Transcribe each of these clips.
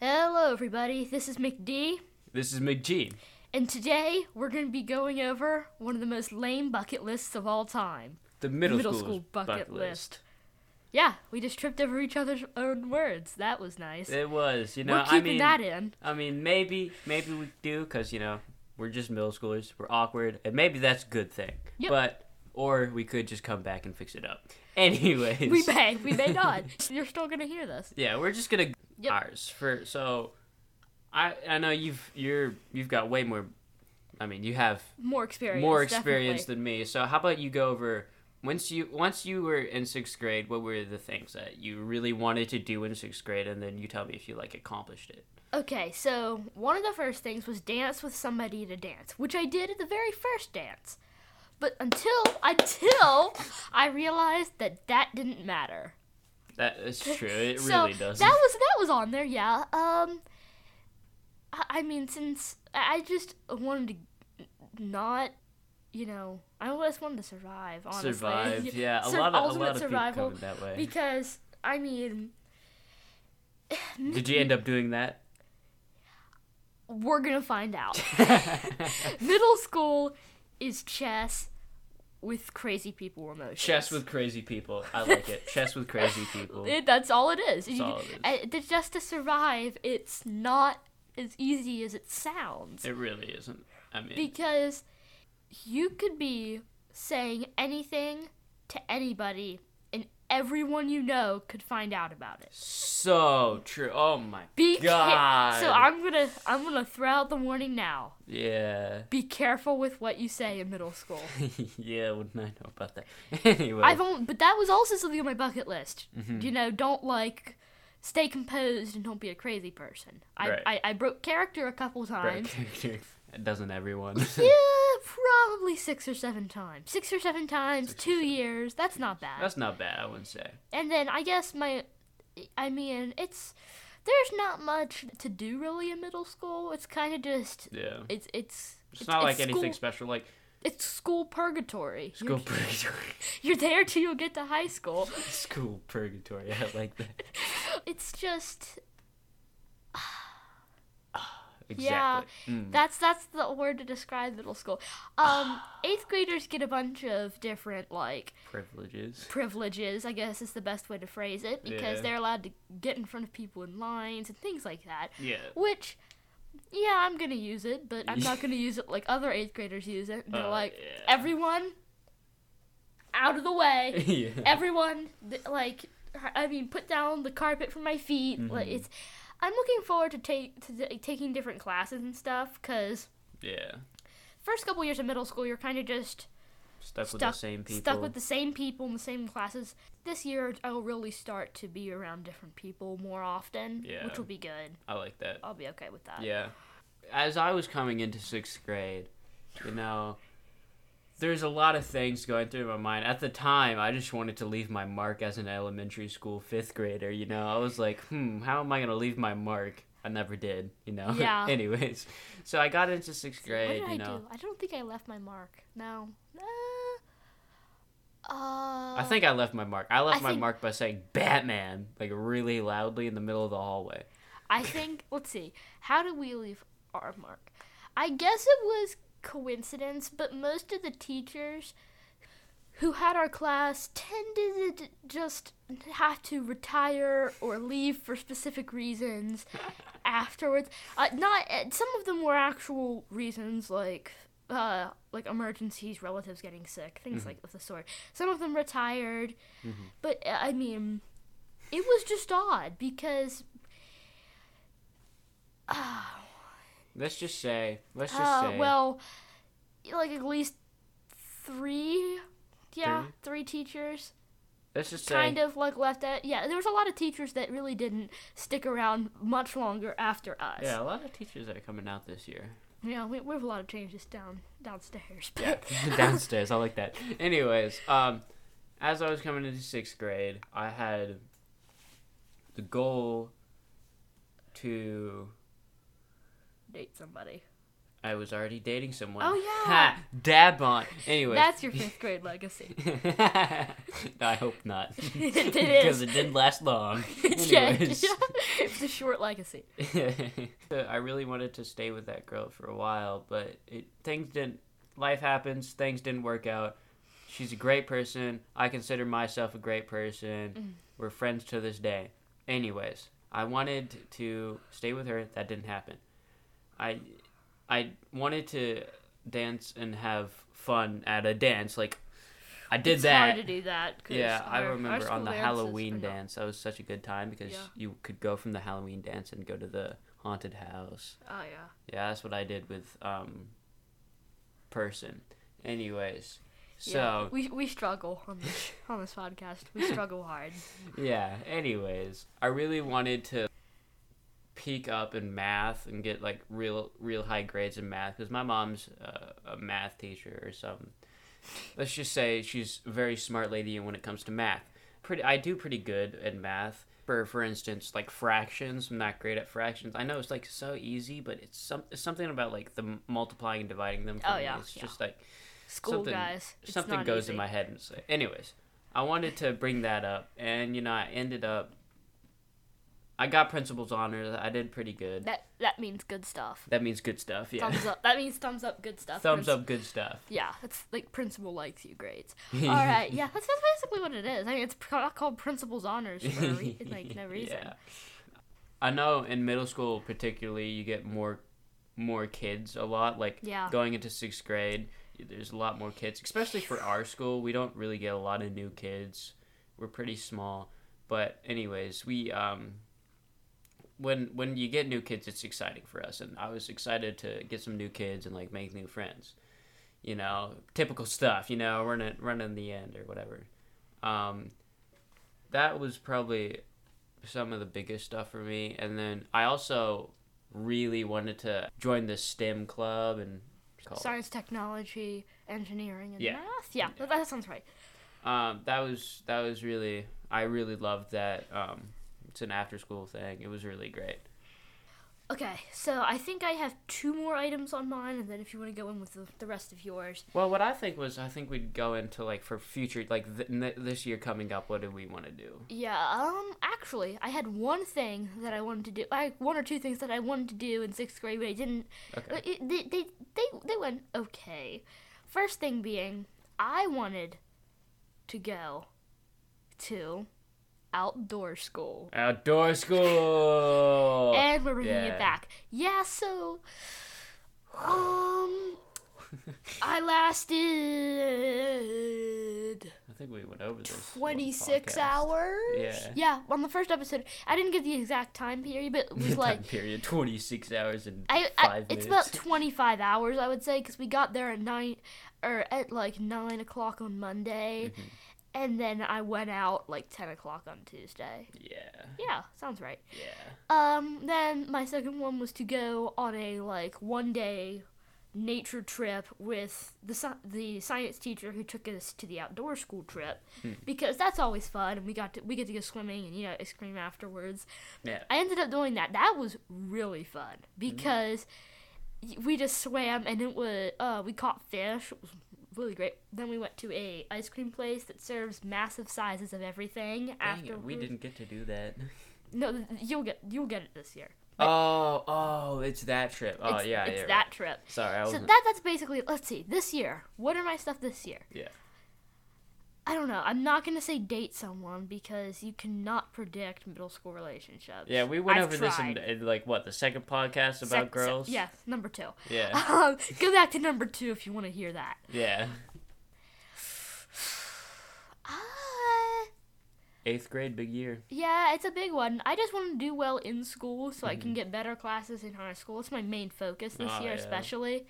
Hello, everybody. This is McD, This is McG. and today we're going to be going over one of the most lame bucket lists of all time. The middle, Middle school bucket list. Yeah, we just tripped over each other's own words. That was nice. It was, you know. we're I mean, that in. I mean, maybe, maybe we do, because you know, we're just middle schoolers. We're awkward, and maybe that's a good thing. Yep. But, or we could just come back and fix it up. Anyways, We may, we may not. You're still going to hear this. yeah, we're just gonna Yep. ours for so. I I know you've you're you've got way more. I mean, you have More experience. more experience definitely. than me. So how about you go over once you once you were in sixth grade, what were the things that you really wanted to do in sixth grade, and then you tell me if you like accomplished it. Okay, so one of the first things was dance with somebody to dance, which I did at the very first dance. But until until I realized that that didn't matter. That is true. It so really doesn't. that was that was on there, yeah. Um, I, I mean, since I I just wanted to not, you know, I just wanted to survive. Honestly, Survive. Yeah, a Sur- lot of a lot of survival people that way. because I mean, Did you end up doing that? we're gonna find out. Middle school is chess with crazy people emotions. Chess with crazy people. I like it. Chess with crazy people. It, that's all it is. That's You- all it is. just to survive, it's not as easy as it sounds. It really isn't. I mean, because you could be saying anything to anybody and everyone you know could find out about it. so true. Oh my Be ca- god. so I'm gonna I'm gonna throw out the warning now. yeah. Be careful with what you say in middle school. yeah, wouldn't I know about that? anyway. I've only, but that was also something on my bucket list. Mhm. You know, don't like stay composed and don't be a crazy person. I Right. I, I broke character a couple times. character. Doesn't everyone? yeah, probably six or seven times. Six or seven times, Six two years. That's not bad. That's not bad, I wouldn't say. And then I guess my, I mean, it's there's not much to do really in middle school. It's kind of just Yeah. it's it's It's, not like anything special, like it's school purgatory. school You're, purgatory. you're there till you get to high school. school purgatory. I like that. It's just Exactly. Yeah, Mm. that's that's the word to describe middle school. Um, eighth graders get a bunch of different like Privileges. privileges. I guess is the best way to phrase it because Yeah. they're allowed to get in front of people in lines and things like that. Yeah. Which, yeah, I'm gonna use it, but I'm not gonna use it like other eighth graders use it. They're Uh, like, yeah. everyone, out of the way. yeah. everyone, th- like, I mean, put down the carpet for my feet. Like, Mhm. it's. I'm looking forward to take to t- taking different classes and stuff, cause yeah. first couple years of middle school, you're kind of just Stuck, with the same people. stuck with the same people in the same classes. This year, I'll really start to be around different people more often, Yeah. which will be good. I like that. I'll be okay with that. Yeah. As I was coming into sixth grade, you know, there's a lot of things going through my mind. At the time, I just wanted to leave my mark as an elementary school fifth grader. You know, I was like, hmm, how am I gonna leave my mark? I never did. You know. Yeah. Anyways, so I got into sixth grade What did you I do? I don't think I left my mark. No. Uh, uh, I think I left my mark. I left I my think- mark by saying Batman like really loudly in the middle of the hallway. I think. Let's see. How did we leave our mark? I guess it was coincidence, but most of the teachers who had our class tended to just have to retire or leave for specific reasons afterwards. Uh, not uh, some of them were actual reasons like uh like emergencies, relatives getting sick, things Mhm. like of the sort. Some of them retired, Mhm. but uh, I mean, it was just odd because. Let's just say. Let's just Uh, say. well, like at least three, yeah, Three? three teachers let's just say. kind of like left at. Yeah, there was a lot of teachers that really didn't stick around much longer after us. Yeah, a lot of teachers that are coming out this year. yeah, we, we have a lot of changes down downstairs. Yeah, downstairs. I like that. Anyways, um, as I was coming into sixth grade, I had the goal to date somebody. I was already dating someone. Oh, yeah. Ha! Dab on. Anyway. That's your fifth grade legacy. I hope not. It is. Because it didn't last long. yeah, Anyways. it's a short legacy. I really wanted to stay with that girl for a while, but it things didn't. Life happens. Things didn't work out. She's a great person. I consider myself a great person. Mm. We're friends to this day. Anyways, I wanted to stay with her. That didn't happen. I I wanted to dance and have fun at a dance. Like I did it's that. hard to do that. Yeah, I our- our remember on the Halloween dance. That was such a good time because Yeah. you could go from the Halloween dance and go to the haunted house. Oh yeah. Yeah, that's what I did with um person. Anyways, yeah. so we we struggle on this on this podcast. We struggle hard. yeah, anyways, I really wanted to peak up in math and get like real real high grades in math because my mom's uh, a math teacher or something. Let's just say she's a very smart lady when it comes to math. Pretty, I do pretty good at math. For for instance, like fractions, I'm not great at fractions. I know it's like so easy, but it's some it's something about like the multiplying and dividing them. For Oh, me. yeah, it's yeah. just like School something guys. It's something goes easy. in my head and say. Anyways, I wanted to bring that up, and you know, I ended up. I got principal's honor. I did pretty good. That that means good stuff. That means good stuff. Yeah. Thumbs up. That means thumbs up. Good stuff. Thumbs up, good stuff. Yeah, it's like principal likes you grades. All right. Yeah, that's, that's basically what it is. I mean, it's called principal's honors for re- like no reason. Yeah. I know in middle school particularly you get more more kids a lot like Yeah. going into 6th grade there's a lot more kids especially for our school we don't really get a lot of new kids we're pretty small but anyways we um when when you get new kids it's exciting for us and I was excited to get some new kids and like make new friends you know typical stuff you know running running the end or whatever um that was probably some of the biggest stuff for me. And then I also really wanted to join the STEM club and Science, technology, engineering, and Yeah. math. Yeah, that, that sounds right. um, that was that was really I really loved that. Um, it's an after school thing. It was really great. Okay, so I think I have two more items on mine, and then if you want to go in with the, the rest of yours. Well, what I think was I think we'd go into like for future like th- this year coming up. What do we want to do? Yeah, um, actually, I had one thing that I wanted to do. I one or two things that I wanted to do in sixth grade, but I didn't. Okay. It, they, they, they, they went okay. First thing being, I wanted to go to outdoor school. Outdoor school. and we're bringing yeah. it back. Yeah, so um I lasted I think we went over this. 26 hours. Yeah. Yeah, on the first episode, I didn't give the exact time period, but it was Time like period twenty six hours and I, I five it's about 25 hours, I would say, because we got there at night or at like nine o'clock on Monday, Mhm. And then I went out like 10 o'clock on Tuesday. Yeah. Yeah, sounds right. Yeah. Um, then my second one was to go on a like one day nature trip with the the science teacher who took us to the outdoor school trip Hmm. because that's always fun and we got to we get to go swimming and you know ice cream afterwards. Yeah. I ended up doing that. That was really fun because y we just swam and it was uh we caught fish. It was really great. Then we went to a ice cream place that serves massive sizes of everything after we didn't get to do that. No, you'll get you'll get it this year. Oh, oh, it's that trip. Oh, it's, yeah, it's yeah. that right. trip. Sorry, I So that that's basically let's see this year. What are my stuff this year? Yeah. I don't know. I'm not gonna say date someone because you cannot predict middle school relationships. yeah, we went I've over this in, in like what the second podcast about Sec- girls. yes, number two. Yeah. Um, go back to number two if you want to hear that. Yeah. Uh, Eighth grade, big year. yeah, it's a big one. I just want to do well in school so I can Mhm. get better classes in high school. It's my main focus this Oh, year, yeah. especially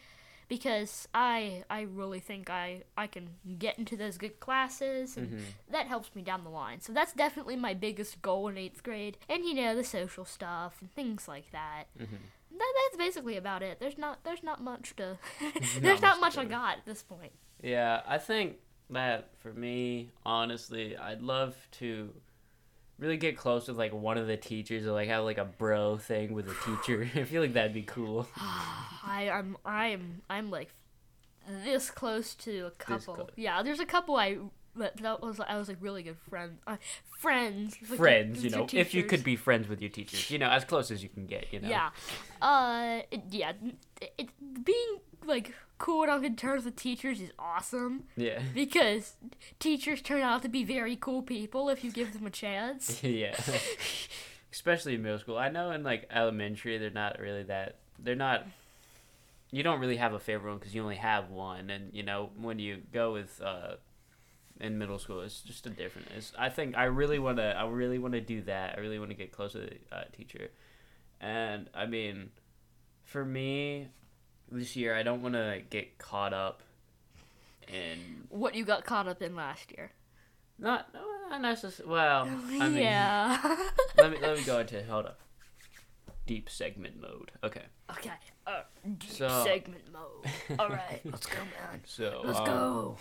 because I I really think I I can get into those good classes and hmm that helps me down the line. So that's definitely my biggest goal in eighth grade. And you know, the social stuff and things like that. hmm That, that's basically about it. There's not there's not much to there's not much much I got at this point. Yeah, I think that for me, honestly, I'd love to really get close with like one of the teachers or like have like a bro thing with a teacher. I feel like that'd be cool. I I'm I'm I'm like this close to a couple. Yeah, there's a couple I that, that was I was like really good friends. Uh, friends. like, friends, you know, if you could be friends with your teachers, you know, as close as you can get, you know. Yeah. Uh, it, yeah. It, it, being like cool and on good terms with teachers is awesome Yeah. because teachers turn out to be very cool people if you give them a chance. yeah. Especially in middle school. I know in like elementary, they're not really that. They're not. You don't really have a favorite one because you only have one, and you know when you go with uh, in middle school, it's just a different. It's, I think I really want to. I really want to do that. I really want to get close to the uh, teacher, and I mean, for me, this year I don't want to get caught up in What you got caught up in last year? not not necessarily. Well, I mean, yeah. let me let me go into hold up. Deep segment mode. Okay. okay. Uh, deep So- segment mode. All right, let's go, man. So Let's um, go.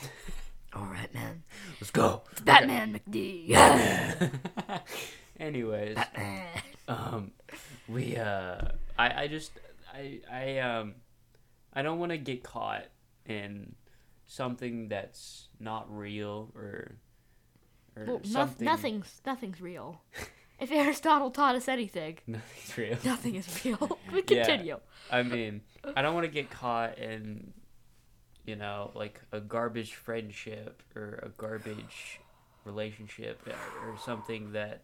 All right, man. Let's go. It's Batman McD. Anyways, Batman. um, we uh, I I just I I um, I don't want to get caught in something that's not real or or Well, no- nothing's nothing's real. if Aristotle taught us anything, Nothing's real. nothing is real. we Yeah. continue. I mean, I don't want to get caught in, you know, like a garbage friendship or a garbage relationship or something that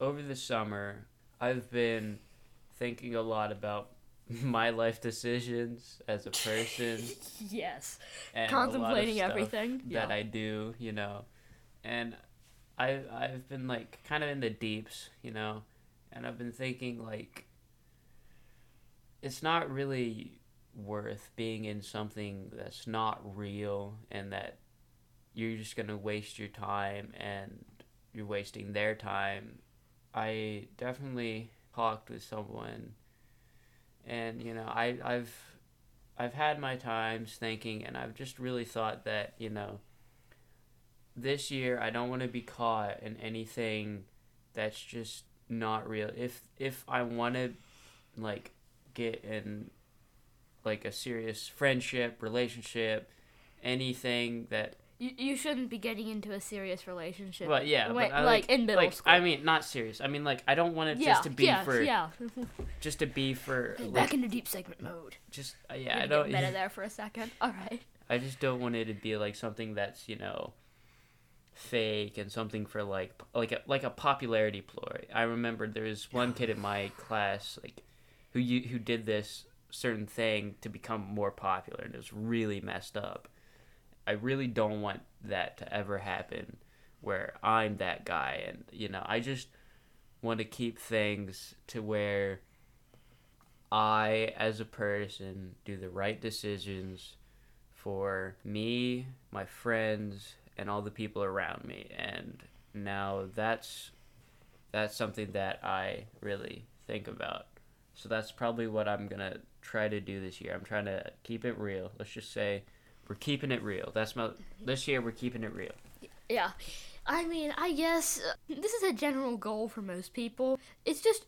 over the summer I've been thinking a lot about my life decisions as a person Yes. and a lot of Contemplating everything. that yeah. I do, you know, and I I've been like kind of in the deeps, you know, and I've been thinking like it's not really worth being in something that's not real and that you're just gonna waste your time and you're wasting their time. I definitely talked with someone, and you know I I've I've had my times thinking, and I've just really thought that, you know, this year I don't want to be caught in anything that's just not real. If if I want to, like, get in, like, a serious friendship, relationship, anything that, You, you shouldn't be getting into a serious relationship. well, yeah, but I, like, like, in middle like, school. I mean, not serious. I mean, like, I don't want it yeah, just to be yeah, for, yeah. just to be for, Back into deep segment mode. just, uh, Yeah, I don't, meta there for a second. All right. I just don't want it to be like something that's you know fake and something for like like a like a popularity ploy. I remember there was one kid in my class like who you who did this certain thing to become more popular and it was really messed up. I really don't want that to ever happen where I'm that guy and you know, I just want to keep things to where I as a person do the right decisions for me, my friends, and all the people around me. And now that's that's something that I really think about. So that's probably what I'm gonna try to do this year. I'm trying to keep it real. Let's just say we're keeping it real. That's my this year. We're keeping it real. Yeah. I mean, I guess uh, this is a general goal for most people. It's just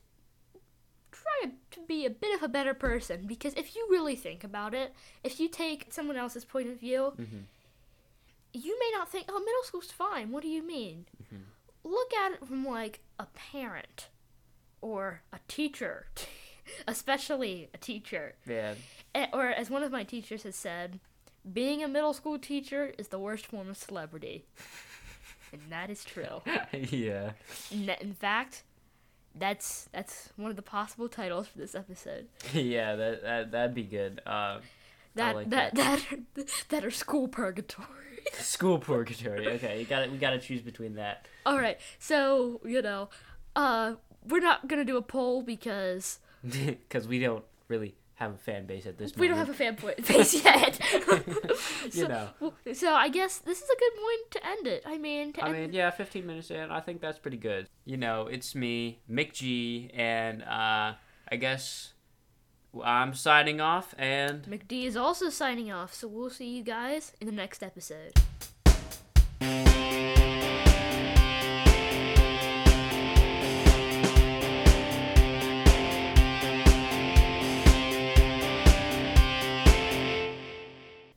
try to be a bit of a better person because if you really think about it, if you take someone else's point of view, Mhm. you may not think, "Oh, middle school's fine." What do you mean? Mhm. Look at it from like a parent or a teacher, especially a teacher. Yeah. Eh, Or as one of my teachers has said, being a middle school teacher is the worst form of celebrity. and that is true. yeah. In, in fact, that's that's one of the possible titles for this episode. yeah. That that that'd be good. Um, That like that, that that are school purgatory. school purgatory. Okay, you got We got to choose between that. All right, so you know, uh, we're not gonna do a poll because because we don't really have a fan base at this point. we don't have a fan point base yet. You so, know. so I guess this is a good point to end it. I mean, to I mean, yeah, 15 minutes in, I think that's pretty good. You know, it's me, McG, and uh, I guess I'm signing off, and McD is also signing off, so we'll see you guys in the next episode.